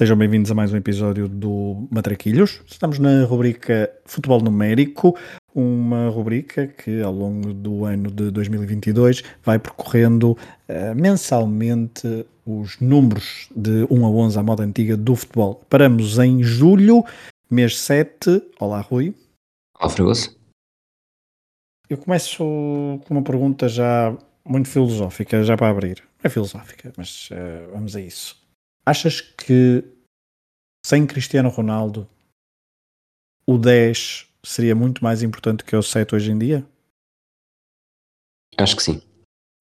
Sejam bem-vindos a mais um episódio do Matraquilhos. Estamos na rubrica Futebol Numérico, uma rubrica que ao longo do ano de 2022 vai percorrendo uh, mensalmente os números de 1 a 11 à moda antiga do futebol. Paramos em julho, mês 7. Olá, Rui. Olá, Fragoso. Eu começo com uma pergunta já muito filosófica, já para abrir. É filosófica, mas uh, vamos a isso. Achas que sem Cristiano Ronaldo o 10 seria muito mais importante que o 7 hoje em dia? Acho que sim.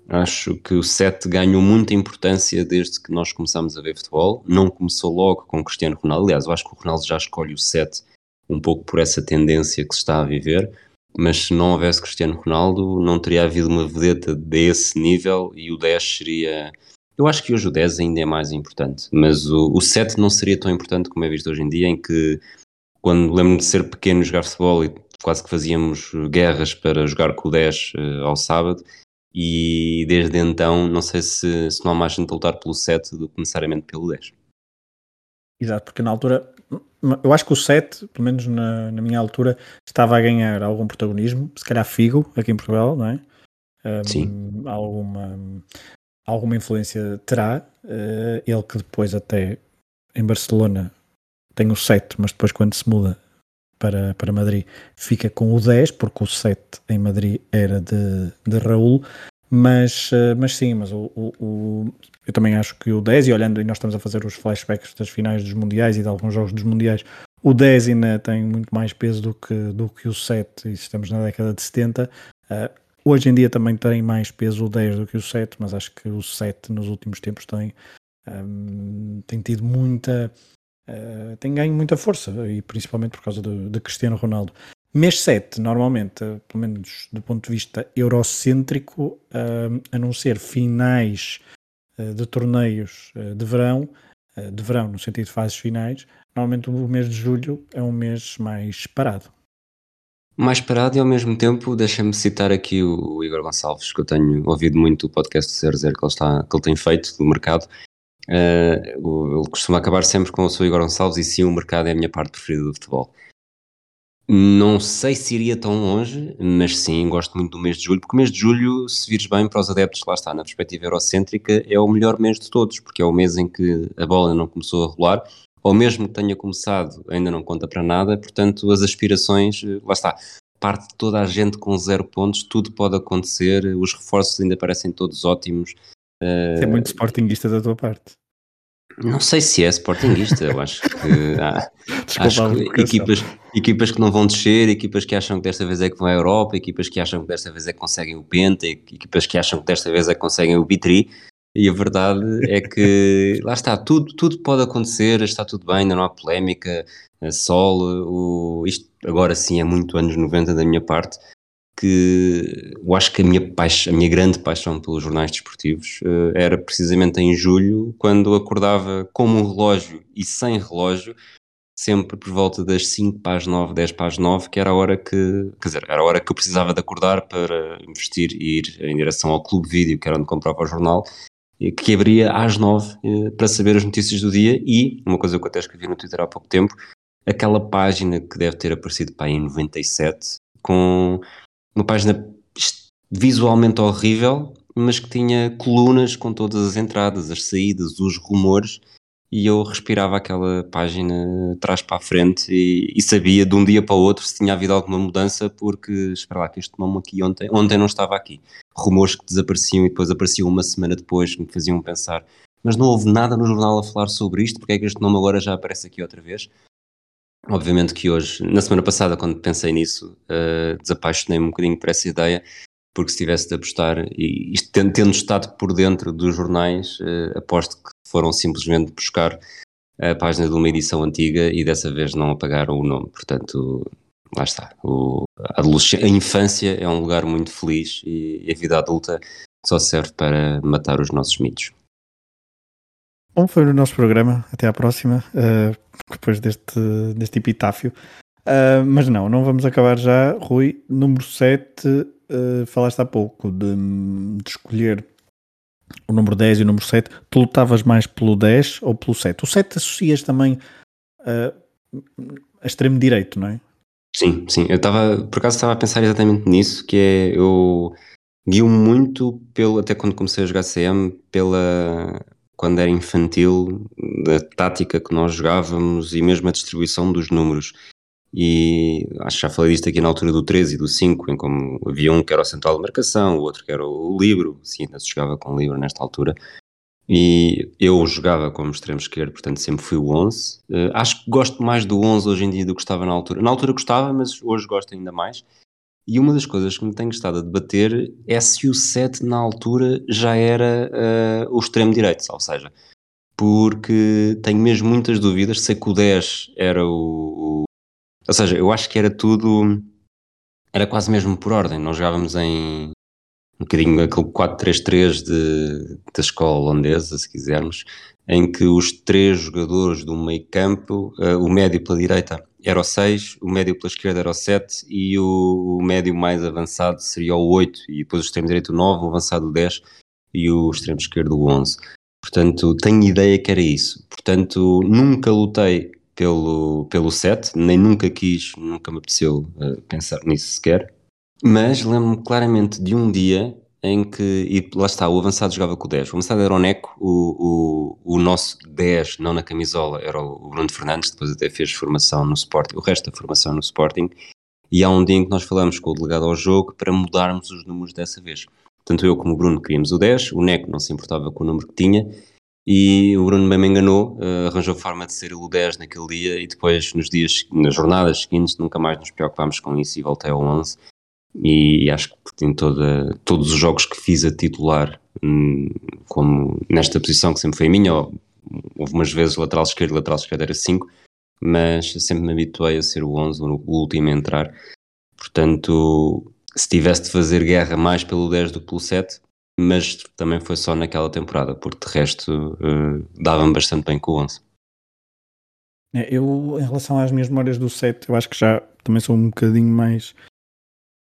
Acho que o 7 ganhou muita importância desde que nós começámos a ver futebol. Não começou logo com Cristiano Ronaldo. Aliás, eu acho que o Ronaldo já escolhe o 7 um pouco por essa tendência que se está a viver. Mas se não houvesse Cristiano Ronaldo, não teria havido uma vedeta desse nível e o 10 seria. Eu acho que hoje o 10 ainda é mais importante, mas o, o 7 não seria tão importante como é visto hoje em dia, em que quando lembro-me de ser pequeno jogar futebol e quase que fazíamos guerras para jogar com o 10 uh, eh, ao sábado e desde então não sei se, se não há mais gente a lutar pelo 7 do que necessariamente pelo 10. Exato, porque na altura eu acho que o 7, pelo menos na, na, minha altura, estava a ganhar algum protagonismo, se calhar Figo aqui em Portugal, não é? Um, Sim. Alguma, alguma influência terá. Uh, ele que depois até em Barcelona tem o 7, mas depois quando se muda para, para Madrid fica com o 10, porque o 7 em Madrid era de, de Raul, mas, eh, mas sim, mas o, o, o, eu também acho que o 10, e olhando, e nós estamos a fazer os flashbacks das finais dos Mundiais e de alguns jogos dos Mundiais, o 10 ainda tem muito mais peso do que, do que o 7, e estamos na década de 70. Uh, eh, hoje em dia também tem mais peso o 10 do que o 7, mas acho que o 7 nos últimos tempos tem, um, tem tido muita uh, tem ganho muita força, e principalmente por causa de, Cristiano Ronaldo. Mês 7, normalmente, uh, pelo menos do ponto de vista eurocêntrico, uh, a não ser finais de torneios de verão, de verão no sentido de fases finais, normalmente o mês de julho é um mês mais parado. Mais parado e ao mesmo tempo, deixa-me citar aqui o Igor Gonçalves, que eu tenho ouvido muito o podcast do 00 que ele, está, que ele tem feito do mercado, Uh, ele costuma acabar sempre com o seu Igor Gonçalves e sim, o mercado é a minha parte preferida do futebol. Não sei se iria tão longe, mas sim, gosto muito do mês de julho, porque o mês de julho, se vires bem para os adeptos, lá está, na perspectiva eurocêntrica, é o melhor mês de todos, porque é o mês em que a bola não começou a rolar, ou mesmo que tenha começado, ainda não conta para nada, portanto, as aspirações, lá está, parte de toda a gente com zero pontos, tudo pode acontecer, os reforços ainda parecem todos ótimos. Uh, é muito sportinguista da tua parte. Não sei se é sportinguista, eu acho que há acho que equipas, equipas que não vão descer, equipas que acham que desta vez é que vão à Europa, equipas que acham que desta vez é que conseguem o Penta, equipas que acham que desta vez é que conseguem o Bitri, e a verdade é que lá está, tudo, tudo pode acontecer, está tudo bem, ainda não há polémica, sol, o, isto agora sim é muito anos 90 da minha parte, que eu acho que a minha, paixão, a minha grande paixão pelos jornais desportivos uh, era precisamente em julho, quando acordava como um relógio e sem relógio, sempre por volta das 5 para as 9, 10 para as 9, que era a hora que, quer dizer, era a hora que eu precisava de acordar para investir e ir em direção ao Clube Vídeo, que era onde comprava o jornal, que abria às 9 uh, para saber as notícias do dia e, uma coisa que eu até escrevi no Twitter há pouco tempo, aquela página que deve ter aparecido aí em 97, com uma página visualmente horrível, mas que tinha colunas com todas as entradas, as saídas, os rumores, e eu respirava aquela página atrás para a frente e, e, sabia de um dia para o outro se tinha havido alguma mudança, porque espera lá que este nome aqui ontem, ontem não estava aqui. Rumores que desapareciam e depois apareciam uma semana depois, me faziam pensar, mas não houve nada no jornal a falar sobre isto, porque é que este nome agora já aparece aqui outra vez? Obviamente que hoje, na semana passada, quando pensei nisso, uh, desapaixonei-me um bocadinho por essa ideia, porque se tivesse de apostar, e isto tendo, tendo estado por dentro dos jornais, uh, aposto que foram simplesmente buscar a página de uma edição antiga e dessa vez não apagaram o nome. Portanto, lá está. O, a, a infância é um lugar muito feliz e, a vida adulta só serve para matar os nossos mitos. Bom, foi o nosso programa. Até à próxima. Uh, depois deste, deste epitáfio. Uh, mas não, não vamos acabar já. Rui, número 7, uh, falaste há pouco de, de, escolher o número 10 e o número 7, tu lutavas mais pelo 10 ou pelo 7? O 7 associas também uh, a extremo direito, não é? Sim, sim. Eu estava, por acaso estava a pensar exatamente nisso, que é eu guio muito pelo, até quando comecei a jogar CM, pela quando era infantil, da tática que nós jogávamos e mesmo a distribuição dos números. E acho que já falei disto aqui na altura do 13 e do 5, em como havia um que era o central de marcação, o outro que era o livro, sim, ainda se jogava com o livro nesta altura. E eu jogava como extremo esquerdo, portanto sempre fui o 11. Uh, eh, acho que gosto mais do 11 hoje em dia do que estava na altura. Na altura gostava, mas hoje gosto ainda mais. E uma das coisas que me tenho estado a debater é se o 7 na altura já era uh, o extremo direito, ou seja, porque tenho mesmo muitas dúvidas. Sei que o 10 era o, ou seja, eu acho que era tudo. Era quase mesmo por ordem. Nós jogávamos em um bocadinho aquele 4-3-3 da escola holandesa, se quisermos, em que os três jogadores do meio campo, uh, o médio pela direita era o 6, o médio pela esquerda era o 7 e o, o médio mais avançado seria o 8 e depois o extremo direito o 9, o avançado o 10 e o extremo esquerdo o 11. Portanto, tenho ideia que era isso. Portanto, nunca lutei pelo, pelo set, nem nunca quis, nunca me apeteceu uh, pensar nisso sequer, mas lembro-me claramente de um dia em que, e lá está, o avançado jogava com o 10, o avançado era o Neco, o, o, o nosso 10, não na camisola, era o Bruno Fernandes, depois até fez formação no Sporting, o resto da formação no Sporting, e há um dia em que nós falamos com o delegado ao jogo para mudarmos os números dessa vez. Tanto eu como o Bruno queríamos o 10, o Neco não se importava com o número que tinha, e o Bruno bem me enganou, uh, arranjou forma de ser o 10 naquele dia e depois nos dias, nas jornadas seguintes nunca mais nos preocupámos com isso e voltei ao 11 e acho que em toda, todos os jogos que fiz a titular hum, como nesta posição que sempre foi a minha, houve umas vezes lateral esquerdo, lateral esquerdo era 5 mas sempre me habituei a ser o 11, o último a entrar. Portanto se tivesse de fazer guerra mais pelo 10 do que pelo 7 mas também foi só naquela temporada, porque de resto uh, dava-me bastante bem com o 11. É, eu, em relação às minhas memórias do 7, eu acho que já também sou um bocadinho mais,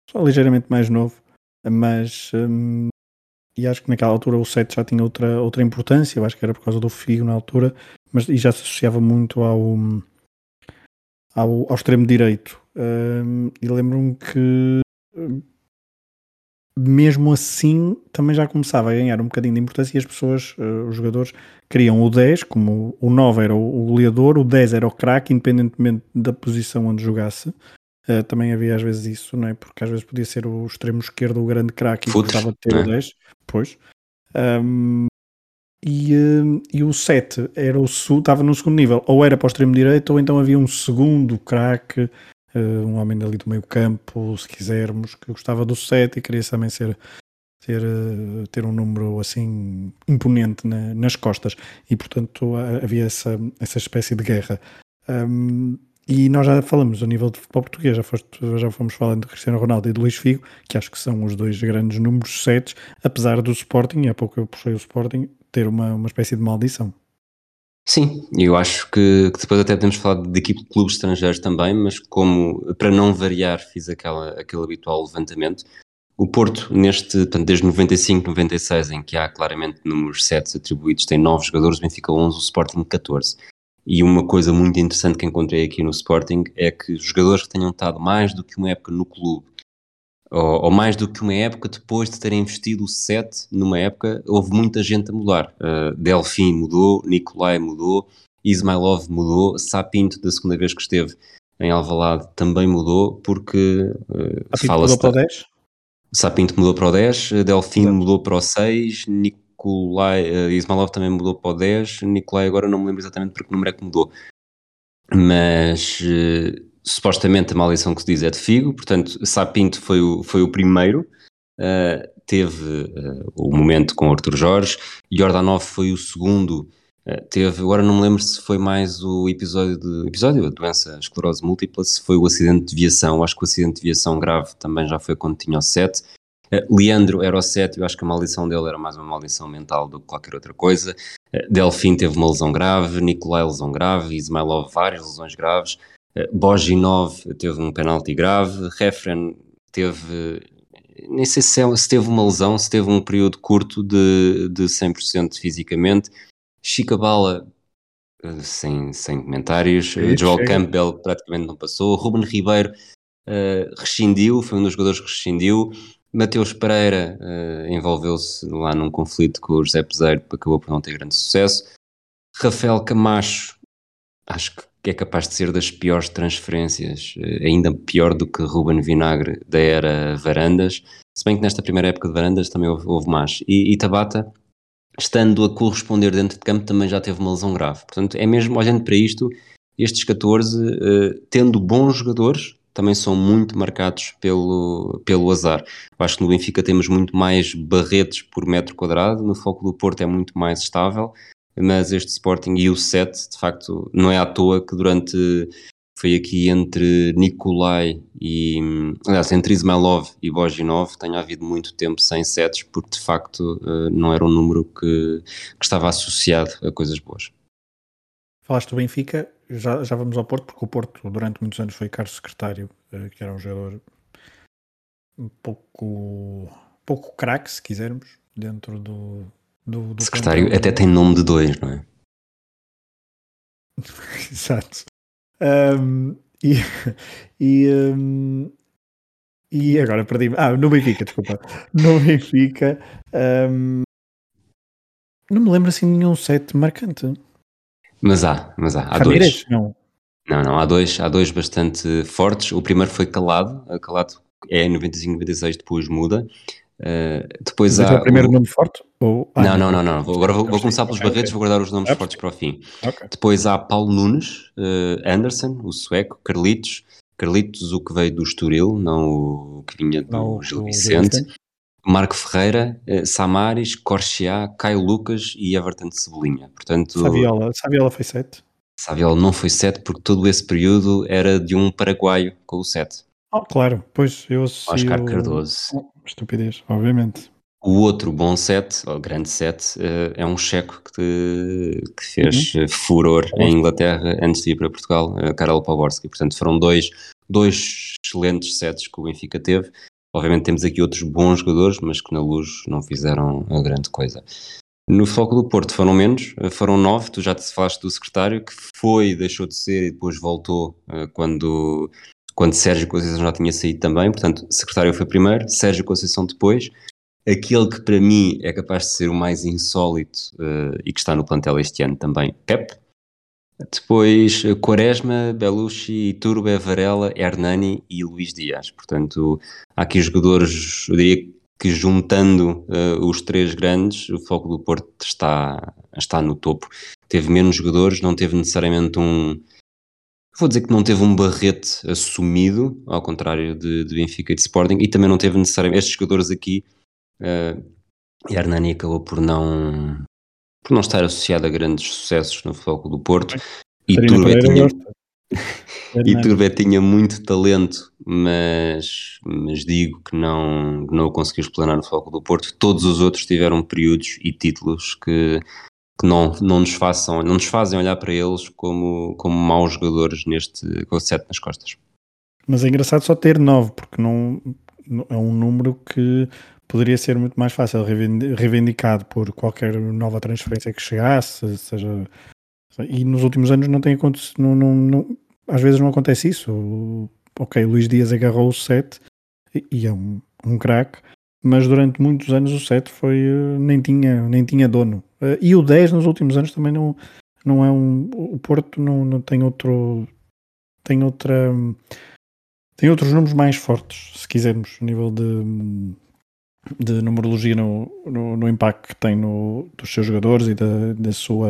só ligeiramente mais novo, mas um, e acho que naquela altura o 7 já tinha outra, outra importância, eu acho que era por causa do Figo na altura, mas e já se associava muito ao, ao, ao extremo direito. Um, e lembro-me que mesmo assim também já começava a ganhar um bocadinho de importância e as pessoas, uh, os jogadores, queriam o 10, como o 9 era o, goleador, o 10 era o craque, independentemente da posição onde jogasse. Uh, também havia às vezes isso, não é? Porque às vezes podia ser o extremo esquerdo o grande craque e gostava de ter é? o 10, pois. Um, e, uh, e o 7 era o estava no segundo nível, ou era para o extremo direito, ou então havia um segundo craque um homem ali do meio campo, se quisermos, que gostava do 7 e queria também ser, ter, uh, ter um número assim imponente na, nas costas e portanto havia essa, essa espécie de guerra. Um, e nós já falamos a nível de futebol português, já, foste, já fomos falando de Cristiano Ronaldo e de Luís Figo, que acho que são os dois grandes números 7, apesar do Sporting, e há pouco eu puxei o Sporting, ter uma, uma espécie de maldição. Sim, eu acho que, que, depois até podemos falar de equipe de clubes estrangeiros também, mas como para não variar fiz aquela, aquele habitual levantamento. O Porto, neste, portanto, desde 95, 96, em que há claramente números 7 atribuídos, tem 9 jogadores, o Benfica 11, o Sporting 14. E uma coisa muito interessante que encontrei aqui no Sporting é que os jogadores que tenham estado mais do que uma época no clube ou, ou, mais do que uma época, depois de terem investido o 7 numa época, houve muita gente a mudar. Uh, Delfim mudou, Nicolai mudou, Ismailov mudou, Sapinto, da segunda vez que esteve em Alvalade, também mudou, porque uh, fala-se... mudou para o 10? Sapinto mudou para o 10, Delfim Exato. mudou para o 6, Nicolai, uh, Ismailov também mudou para o 10, Nicolai agora não me lembro exatamente porque número é que mudou. Mas... Uh, supostamente a maldição que se diz é de Figo, portanto Sapinto foi o, foi o primeiro, uh, teve uh, o momento com Arthur Jorge, Jordanov foi o segundo, uh, teve, agora não me lembro se foi mais o episódio de episódio, a doença esclerose múltipla, se foi o acidente de viação, acho que o acidente de viação grave também já foi quando tinha o 7, Leandro era o 7, eu acho que a maldição dele era mais uma maldição mental do que qualquer outra coisa. Delfim teve uma lesão grave, Nicolai lesão grave, Ismailov várias lesões graves. Boginov teve um penalti grave, Refren teve nem sei se, é, se teve uma lesão, se teve um período curto de, de 100% fisicamente. Chica Bala, eh, sem, sem comentários. Sim, Joel chega. Campbell praticamente não passou. Ruben Ribeiro uh, rescindiu, foi um dos jogadores que rescindiu. Mateus Pereira uh, envolveu-se lá num conflito com o José Peseiro, que acabou por não ter grande sucesso. Rafael Camacho, acho que é capaz de ser das piores transferências, uh, ainda pior do que Ruben Vinagre da era Varandas, se bem que nesta primeira época de Varandas também houve, houve mais. E, e Tabata, estando a corresponder dentro de campo, também já teve uma lesão grave. Portanto, é mesmo, olhando para isto, estes 14, uh, tendo bons jogadores, também são muito marcados pelo, pelo azar. Eu acho que no Benfica temos muito mais barretes por metro quadrado, no foco do Porto é muito mais estável, mas este Sporting e o 7, de facto, não é à toa que durante foi aqui entre Nikolai e aliás, entre Ismailov e Bojinov tenha havido muito tempo sem sets porque de facto eh, não era um número que, que estava associado a coisas boas. Falaste do Benfica, já, já vamos ao Porto, porque o Porto durante muitos anos foi caro secretário, eh, que era um jogador um pouco, pouco craque, se quisermos, dentro do. Do, do secretário até tem nome de dois, não é? Exato. Um, e, e, um, e agora perdi-me. Ah, no Benfica, desculpa. No Benfica. Um, não me lembro assim nenhum set marcante. Mas há, mas há. Há Ramírez, dois. Não. Não, não, há dois, há dois bastante fortes. O primeiro foi Calado, Calado é 95-96, depois muda. Uh, depois Mas há. É o primeiro o... nome forte? Ou... Ah, não, não, não, não, Agora vou, vou começar pelos barretes, vou guardar os nomes fortes para o fim. Okay. Depois há Paulo Nunes, uh, Anderson, o sueco, Carlitos, Carlitos, o que veio do Estoril, não o que vinha do não, Gil Vicente. Marco Ferreira, uh, Samaris, Corchia, Caio Lucas e Everton de Cebolinha. Portanto, Saviola, Saviola foi 7? Saviola não foi 7 porque todo esse período era de um paraguaio com o 7. Oh, claro, pois eu associo... Oscar Cardoso. Oh, estupidez, obviamente. O outro bom set, ou grande set, uh, é um checo que, que fez uhum. furor em Inglaterra antes de ir para Portugal, Karel Paworski. Portanto, foram dois, dois excelentes sets que o Benfica teve. Obviamente temos aqui outros bons jogadores, mas que na luz não fizeram a grande coisa. No foco do Porto foram menos, eh, foram nove. Tu já te falaste do secretário, que foi, deixou de ser e depois voltou quando quando Sérgio Conceição já tinha saído também, portanto, secretário foi primeiro, Sérgio Conceição depois. Aquele que para mim é capaz de ser o mais insólito uh, e que está no plantel este ano também, Pep. Depois Quaresma, Belushi, Turbe, Varela, Hernani e Luís Dias. Portanto, há aqui jogadores, eu diria que juntando uh, os três grandes, o foco do Porto está, está no topo. Teve menos jogadores, não teve necessariamente um, Vou dizer que não teve um barrete assumido, ao contrário de, de Benfica e de Sporting, e também não teve necessariamente estes jogadores aqui. Uh, e Hernani acabou por não, por não estar associado a grandes sucessos no foco do Porto. E Turbe tinha, e tinha muito talento, mas, mas digo que não, não o conseguiu explanar no foco do Porto. Todos os outros tiveram períodos e títulos que que não, não nos façam, não nos fazem olhar para eles como, como maus jogadores neste com 7 nas costas. Mas é engraçado só ter 9, porque não, é um número que poderia ser muito mais fácil reivindicado por qualquer nova transferência que chegasse, seja e nos últimos anos não tem acontecido, não, não, não, às vezes não acontece isso. O, ok, Luís Dias agarrou o 7 e, e é um, um craque, mas durante muitos anos o 7 foi, eh, nem, tinha, nem tinha dono. Eh, e o 10 nos últimos anos também não, não é um. O Porto não, não tem outro. Tem outra. Tem outros números mais fortes, se quisermos, a nível de, de numerologia no, no, no, impacto que tem no, dos seus jogadores e da, da, sua,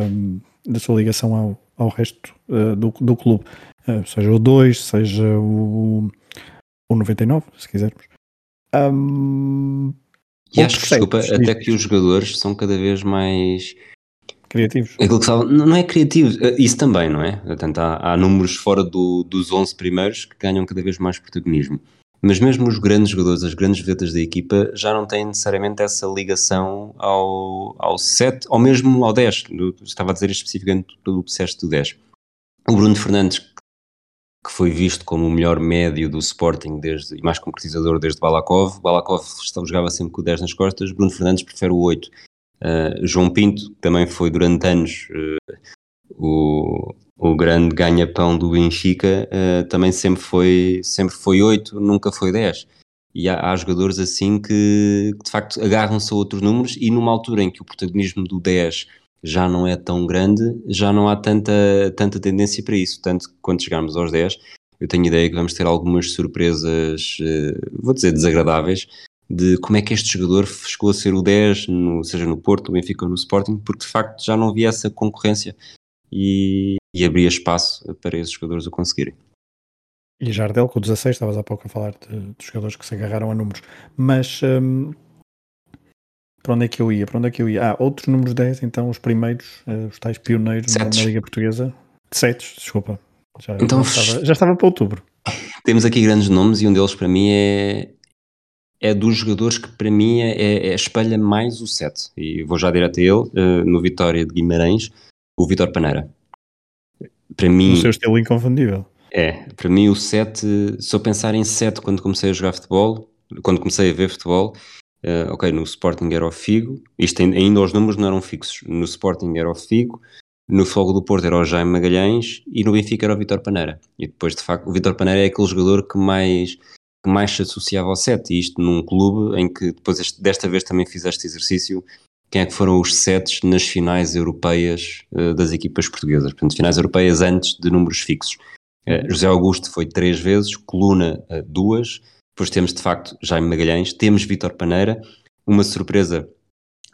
da sua ligação ao, ao resto uh, do, do clube. Uh, seja o 2, seja o, o 99, se quisermos. Um, e acho que, desculpa, até que os jogadores são cada vez mais criativos. Aquilo que fala, não é criativo, eh, isso também, não é? Portanto, há, há números fora do, dos 11 primeiros que ganham cada vez mais protagonismo. Mas mesmo os grandes jogadores, as grandes vetas da equipa, já não têm necessariamente essa ligação ao, ao 7 ou mesmo ao 10. Eu estava a dizer especificamente do que disseste do 10. O Bruno Fernandes, que foi visto como o melhor médio do Sporting desde, e mais concretizador desde Balakov. Balakov jogava sempre com o 10 nas costas, Bruno Fernandes prefere o 8. Uh, ah, João Pinto, que também foi durante anos uh, o, o grande ganha-pão do Benfica, uh, também sempre foi, sempre foi 8, nunca foi 10. E há, há jogadores assim que, que de facto agarram-se a outros números e numa altura em que o protagonismo do 10 já não é tão grande, já não há tanta, tanta tendência para isso. Tanto que quando chegarmos aos 10, eu tenho ideia que vamos ter algumas surpresas, eh, vou dizer, desagradáveis, de como é que este jogador chegou a ser o 10, no, seja no Porto, no Benfica ou no Sporting, porque de facto já não havia essa concorrência e, e abria espaço para esses jogadores o conseguirem. E Jardel, com o 16, estavas há pouco a falar de, de jogadores que se agarraram a números, mas hum, para onde é que eu ia? Para onde é que eu ia? Ah, outros números 10, então os primeiros, uh, os tais pioneiros na, na, Liga Portuguesa. Setes, desculpa. Já, então, já, estava, já estava para outubro. Temos aqui grandes nomes e um deles para mim é, é dos jogadores que para mim é, é, é espelha mais o 7. E vou já direto a ele, uh, no Vitória de Guimarães, o Vitor Paneira. Para mim. O seu estilo inconfundível. É, para mim o 7, se eu pensar em 7 quando comecei a jogar futebol, quando comecei a ver futebol, Uh, ok, no Sporting era o Figo, isto ainda os números não eram fixos. No Sporting era o Figo, no Fogo do Porto era o Jaime Magalhães e no Benfica era o Vitor Paneira. E depois, de facto, o Vitor Paneira é aquele jogador que mais, que mais se associava ao set, e isto num clube em que depois este, desta vez também fiz este exercício. Quem é que foram os sets nas finais europeias uh, das equipas portuguesas? Portanto, finais europeias antes de números fixos. Uh, José Augusto foi três vezes, Coluna duas, depois temos, de facto, Jaime Magalhães, temos Vítor Paneira, uma surpresa,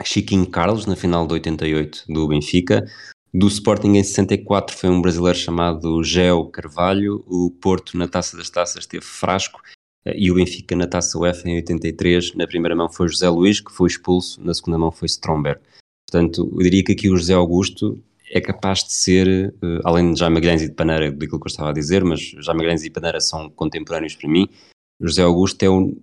Chiquinho Carlos, na final de 88 do Benfica. Do Sporting em 64 foi um brasileiro chamado Geo Carvalho, o Porto na Taça das Taças teve Frasco eh, e o Benfica na Taça UEFA em 83. Na primeira mão foi José Luís, que foi expulso, na segunda mão foi Stromberg. Portanto, eu diria que aqui o José Augusto é capaz de ser, eh, além de Jaime Magalhães e de Paneira, daquilo que eu estava a dizer, mas Jaime Magalhães e Paneira são contemporâneos para mim, José Augusto é, um,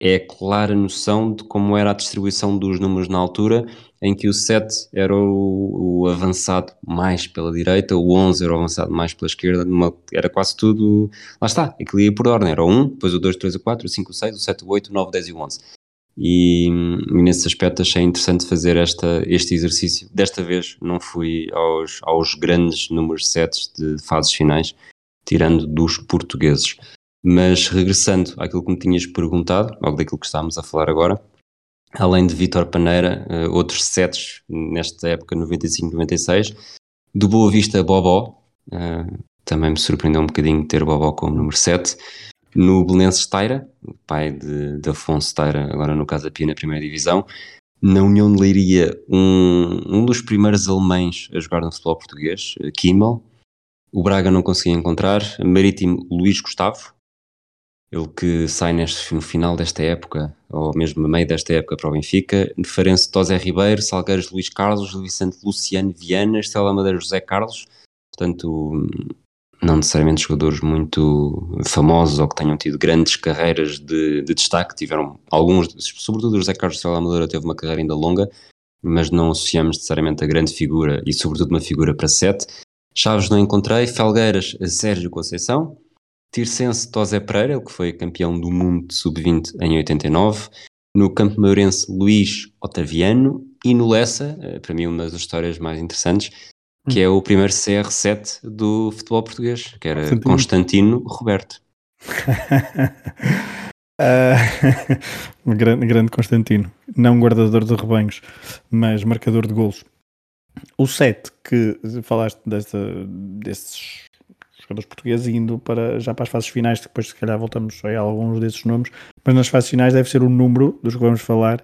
é a clara noção de como era a distribuição dos números na altura, em que o 7 era o, o avançado mais pela direita, o 11 era o avançado mais pela esquerda, numa, era quase tudo. Lá está, aquilo ia por ordem: era o 1, depois o 2, 3, o 4, o 5, o 6, o 7, o 8, o 9, o 10 e o 11. E, e nesse aspecto achei interessante fazer esta, este exercício. Desta vez não fui aos, aos grandes números 7 de fases finais, tirando dos portugueses. Mas regressando àquilo que me tinhas perguntado, logo daquilo que estávamos a falar agora, além de Vítor Paneira, uh, outros setes nesta época, 95-96, do Boa Vista Bobó, uh, também me surpreendeu um bocadinho ter Bobó como número 7, no Belenenses Taira, pai de, de Afonso Taira, agora no Casa Pia na primeira divisão, na União de Leiria, um, um dos primeiros alemães a jogar no futebol português, Kimmel, o Braga não conseguia encontrar, Marítimo Luís Gustavo, ele que sai neste, no final desta época, ou mesmo no meio desta época para o Benfica, Farense Tosé Ribeiro, Salgueiros Luís Carlos, Vicente Luciano Viana, Estela Madeira José Carlos, portanto não necessariamente jogadores muito famosos ou que tenham tido grandes carreiras de, de destaque, tiveram alguns, sobretudo o José Carlos Estela Madeira teve uma carreira ainda longa, mas não associamos necessariamente a grande figura e sobretudo uma figura para sete. Chaves não encontrei, Felgueiras Sérgio Conceição, Tirsense Tosé Pereira, que foi campeão do mundo de sub-20 em 89, no Campo Maurense Luís Otaviano e no Lessa, eh, para mim uma das histórias mais interessantes, que é o primeiro CR7 do futebol português, que era Constantino, Constantino Roberto. uh, grande, grande Constantino, não guardador de rebanhos, mas marcador de golos. O 7 que falaste desta, desses jogadores portugueses indo para, já para as fases finais, depois se calhar voltamos a alguns desses nomes, mas nas fases finais deve ser o número dos que vamos falar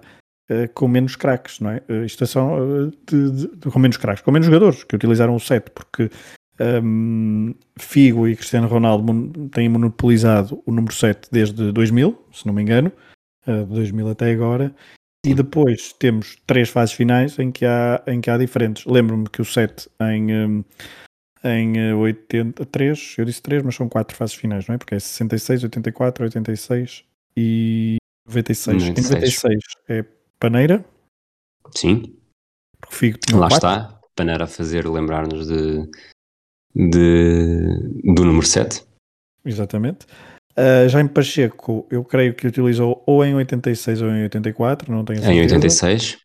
uh, com menos craques, não é? Uh, isto é só uh, de, de, com menos craques, com menos jogadores que utilizaram o 7, porque um, Figo e Cristiano Ronaldo têm monopolizado o número 7 desde 2000, se não me engano, de 2000 até agora, e depois temos três fases finais em que há, em que há diferentes. Lembro-me que o 7 em, um, em 83, eh, eu disse 3, mas são 4 fases finais, não é? Porque é 66, 84, 86 e 96. 96. Em 96 é Paneira. Sim. Fico, Lá 4. está, Paneira a fazer lembrar-nos de, de, do número 7. exatamente. Uh, Jaime Pacheco, eu creio que utilizou ou em 86 ou em 84, não tenho certeza. Em 86.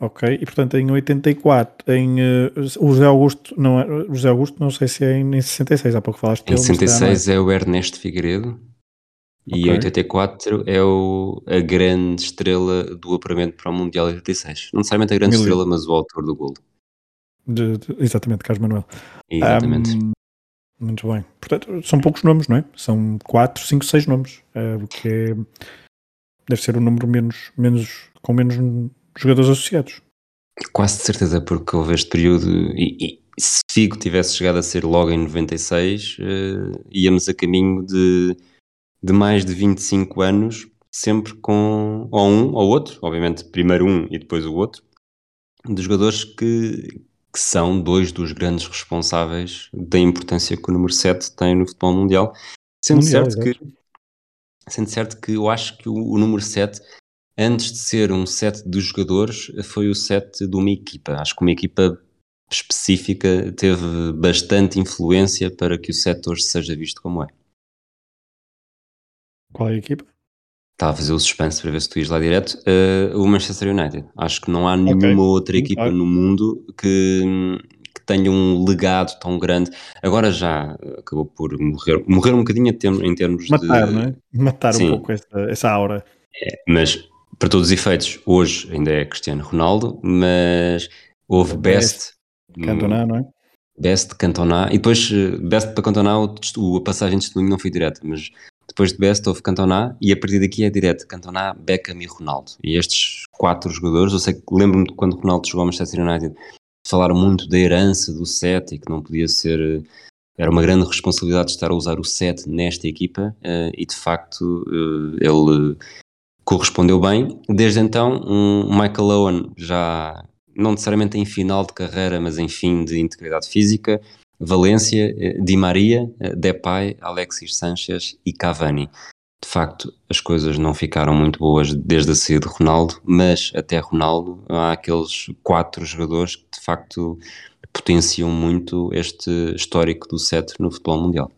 Ok, e portanto em 84, em uh, o José Augusto, não é, o José Augusto não sei se é em, em 66, há pouco falaste Em 66 é o Ernesto Figueiredo okay. e em 84 é o, a grande estrela do apuramento para o Mundial 86. Não necessariamente a grande Mil... estrela, mas o autor do gol. De, de, exatamente, Carlos Manuel. Exatamente. Um, muito bem. Portanto, são poucos nomes, não é? São 4, 5, 6 nomes. É, o que é, deve ser um número menos, menos, com menos jogadores associados. Quase de certeza, porque houve este período. E, e se Figo tivesse chegado a ser logo em 96, uh, eh, íamos a caminho de, de mais de 25 anos, sempre com ou um ou outro, obviamente primeiro um e depois o outro, de jogadores que, que são dois dos grandes responsáveis da importância que o número 7 tem no futebol mundial. Sendo, mundial, certo, que, sendo certo que eu acho que o, o número 7, antes de ser um set de jogadores, foi o set de uma equipa. Acho que uma equipa específica teve bastante influência para que o set hoje seja visto como é. Qual é a equipa? Está a fazer o suspense para ver se tu ires lá direto. Uh, o Manchester United. Acho que não há nenhuma okay. outra equipa no mundo que, que, tenha um legado tão grande. Agora já acabou por morrer, morrer um bocadinho em termos Matar, de. Matar, não é? Matar Sim. um pouco essa, essa aura. É, mas para todos os efeitos, hoje ainda é Cristiano Ronaldo, mas houve Best. Cantona, não é? Best, Cantona, e depois eh, Best para Cantona, a passagem de testemunho não foi direta, mas depois de Best houve Cantona e a partir daqui é direto Cantona, Beckham e Ronaldo. E estes quatro jogadores, eu sei que lembro-me de quando Ronaldo chegou ao Manchester United, falaram muito da herança do set e que não podia ser. Era uma grande responsabilidade estar a usar o set nesta equipa uh, e de facto ele correspondeu bem. Desde então, um Michael Owen já não necessariamente em final de carreira, mas em fim de integridade física, Valência, eh, Di Maria, eh, Depay, Alexis Sanchez e Cavani. De facto, as coisas não ficaram muito boas desde a saída de Ronaldo, mas até Ronaldo há aqueles quatro jogadores que de facto potenciam muito este histórico do set no futebol mundial.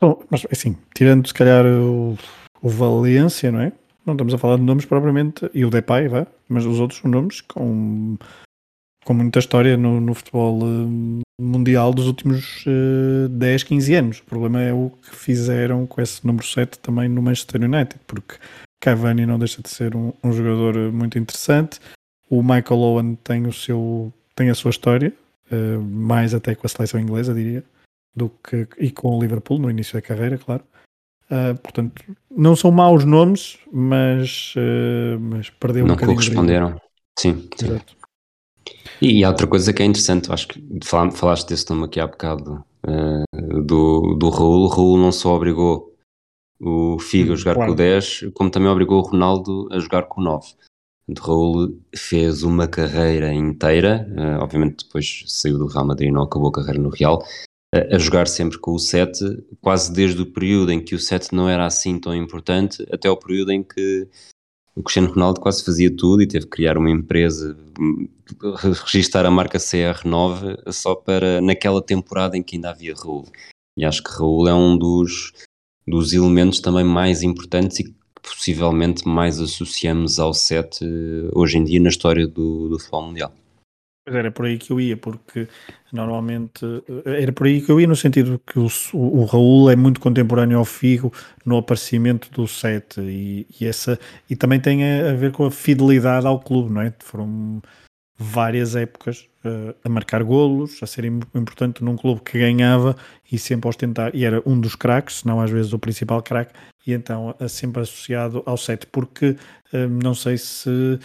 Bom, mas assim, tirando se calhar o, o Valência, não é? Não estamos a falar de nomes propriamente, e o Depay, vá, mas os outros são nomes com com muita história no, no futebol uh, mundial dos últimos uh, 10, 15 anos. O problema é o que fizeram com esse número 7 também no Manchester United, porque Cavani não deixa de ser um, um jogador eh, muito interessante. O Michael Owen tem, o seu, tem a sua história, uh, mais até com a seleção inglesa, diria, do que, e com o Liverpool no início da carreira, claro. Uh, portanto, não são maus nomes, mas, uh, mas perdeu não um bocadinho. Não corresponderam. Sim, sim. E, há outra coisa que é interessante, acho que falaste desse nome aqui há bocado, uh, do, do Raul. Raul não só obrigou o Figo a jogar claro. com o 10, como também obrigou o Ronaldo a jogar com o 9. O Raul fez uma carreira inteira, uh, obviamente depois saiu do Real Madrid e não acabou a carreira no Real, a jogar sempre com o 7, quase desde o período em que o 7 não era assim tão importante, até o período em que o Cristiano Ronaldo quase fazia tudo e teve que criar uma empresa, registar a marca CR9 só para naquela temporada em que ainda havia Raul. E acho que Raul é um dos, dos elementos também mais importantes e que possivelmente mais associamos ao set eh, hoje em dia na história do, do futebol mundial. Era por aí que eu ia, porque normalmente eh, era por aí que eu ia no sentido que o, o, Raul é muito contemporâneo ao Figo no aparecimento do set e, e, essa, e também tem a, ver com a fidelidade ao clube, não é? Foram várias épocas uh, a marcar golos, a ser importante num clube que ganhava e sempre a ostentar, e era um dos craques, se não às vezes o principal craque, e então sempre associado ao set, porque uh, não sei se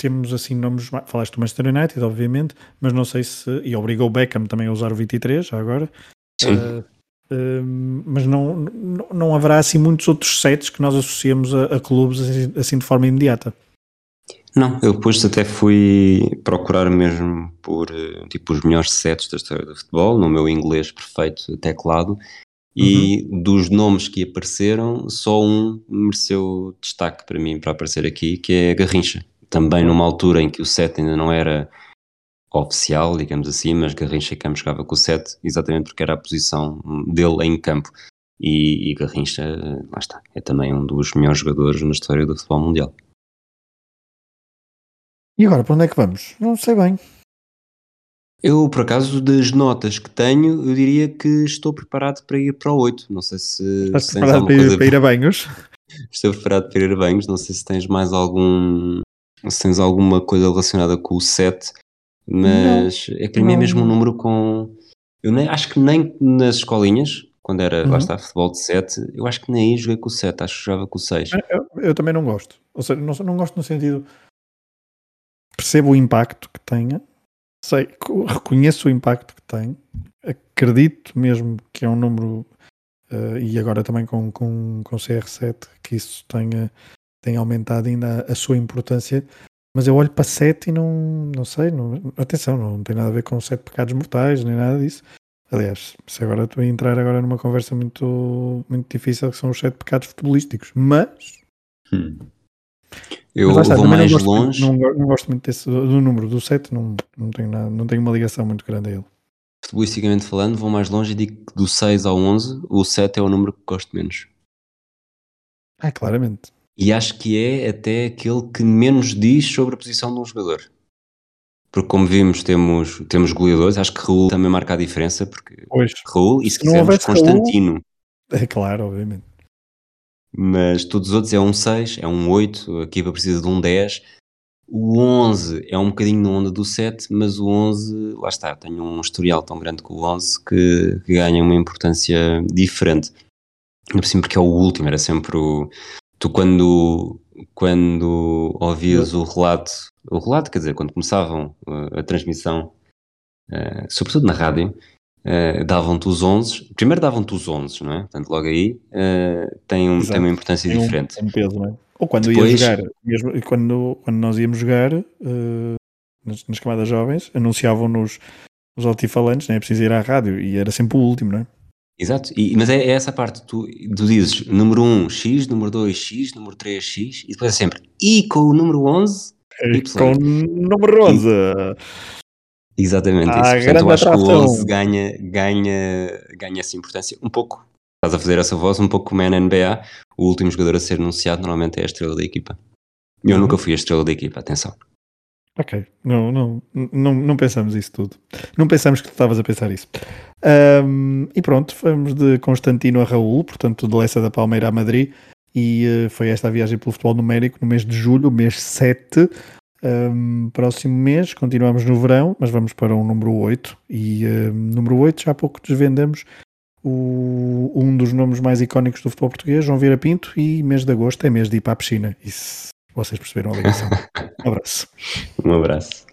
temos assim nomes, falaste do Manchester United, obviamente, mas não sei se, e obrigou o Beckham também a usar o 23 já agora, Sim. Uh, uh, mas não, não, não, haverá assim muitos outros sets que nós associemos a, a clubes assim, assim, de forma imediata. Não, eu depois até fui procurar mesmo por eh, tipo os melhores sets da história do futebol, no meu inglês perfeito teclado, e uhum. dos nomes que apareceram, só um mereceu destaque para mim para aparecer aqui, que é Garrincha também numa altura em que o set ainda não era oficial, digamos assim, mas Garrincha Campos jogava com o 7, exatamente porque era a posição dele em campo. E, e Garrincha, lá está, é também um dos melhores jogadores na história do futebol mundial. E agora, para onde é que vamos? Não sei bem. Eu, por acaso, das notas que tenho, eu diria que estou preparado para ir para o 8. Não sei se. Estás preparado para ir, para ir a banhos? Estou preparado para ir a banhos. Não sei se tens mais algum. Se tens alguma coisa relacionada com o 7, mas não, é para mim é mesmo um número com. Eu nem, acho que nem nas escolinhas, quando era, uhum. lá está, futebol de 7, eu acho que nem aí joguei com o 7, acho que jogava com o 6. Eu, eu, também não gosto. Ou seja, não, não gosto no sentido. Percebo o impacto que tenha, sei, reconheço o impacto que tem, acredito mesmo que é um número, uh, e agora também com, com, com CR7, que isso tenha, tenha aumentado ainda a, a sua importância, mas eu olho para 7 e não, não sei, não, atenção, não tem nada a ver com 7 pecados mortais, nem nada disso. Aliás, se agora estou a entrar agora numa conversa muito, muito difícil, que são os 7 pecados futebolísticos, mas. Hum. Eu vou mais não longe. Não, não, gosto muito desse, do número do 7, não, não, tenho nada, não tenho uma ligação muito grande a ele. Futebolisticamente falando, vou mais longe e digo que do 6 ao 11, o 7 é o número que gosto menos. Ah, claramente. E acho que é até aquele que menos diz sobre a posição de um jogador. Porque como vimos, temos, temos goleadores, acho que Raul também marca a diferença, porque pois. Raul, e se, se quisermos Constantino. Raul, é claro, obviamente mas todos os outros é um 6, é um 8, a equipa precisa de um 10. O 11 é um bocadinho na onda do 7, mas o 11, lá está, tenho um historial tão grande com o 11 que, que ganha uma importância diferente. Por cima porque é o último, era sempre o... Tu quando, quando ouvias o relato, o relato, quer dizer, quando começavam a, a transmissão, uh, sobretudo na rádio, Uh, davam-te os 11, primeiro davam-te os 11, não é? Portanto, logo aí uh, tem, um, tem uma importância tem diferente. Um, um peso, não é? Ou quando Depois, ia jogar, mesmo quando, quando nós íamos jogar nas, nas, camadas jovens, anunciavam-nos os altifalantes, não é preciso ir à rádio e era sempre o último, não é? Exato, e, mas é, é, essa parte, tu, tu dizes número 1 X, número 2 X, número 3 X e depois é sempre e com o número 11 y. Com o número 11. E, Exatamente ah, isso. Portanto, eu acho atração. que o 11 ganha, ganha, ganha essa importância um pouco. Estás a fazer essa voz um pouco como é na NBA. O último jogador a ser anunciado normalmente é a estrela da equipa. Eu uhum. nunca fui a estrela da equipa, atenção. Ok, não, não, não, não pensamos isso tudo. Não pensamos que tu estavas a pensar isso. Um, e pronto, fomos de Constantino a Raul, portanto, de Lessa da Palmeira a Madrid. E uh, foi esta a viagem pelo futebol numérico no mês de julho, mês 7, um, próximo mês continuamos no verão, mas vamos para um número 8. E um, número 8 já há pouco desvendamos o, um dos nomes mais icónicos do futebol português, João Vieira Pinto, e mês de agosto é mês de ir para a piscina. Se vocês perceberam a ligação. Um abraço. Um abraço.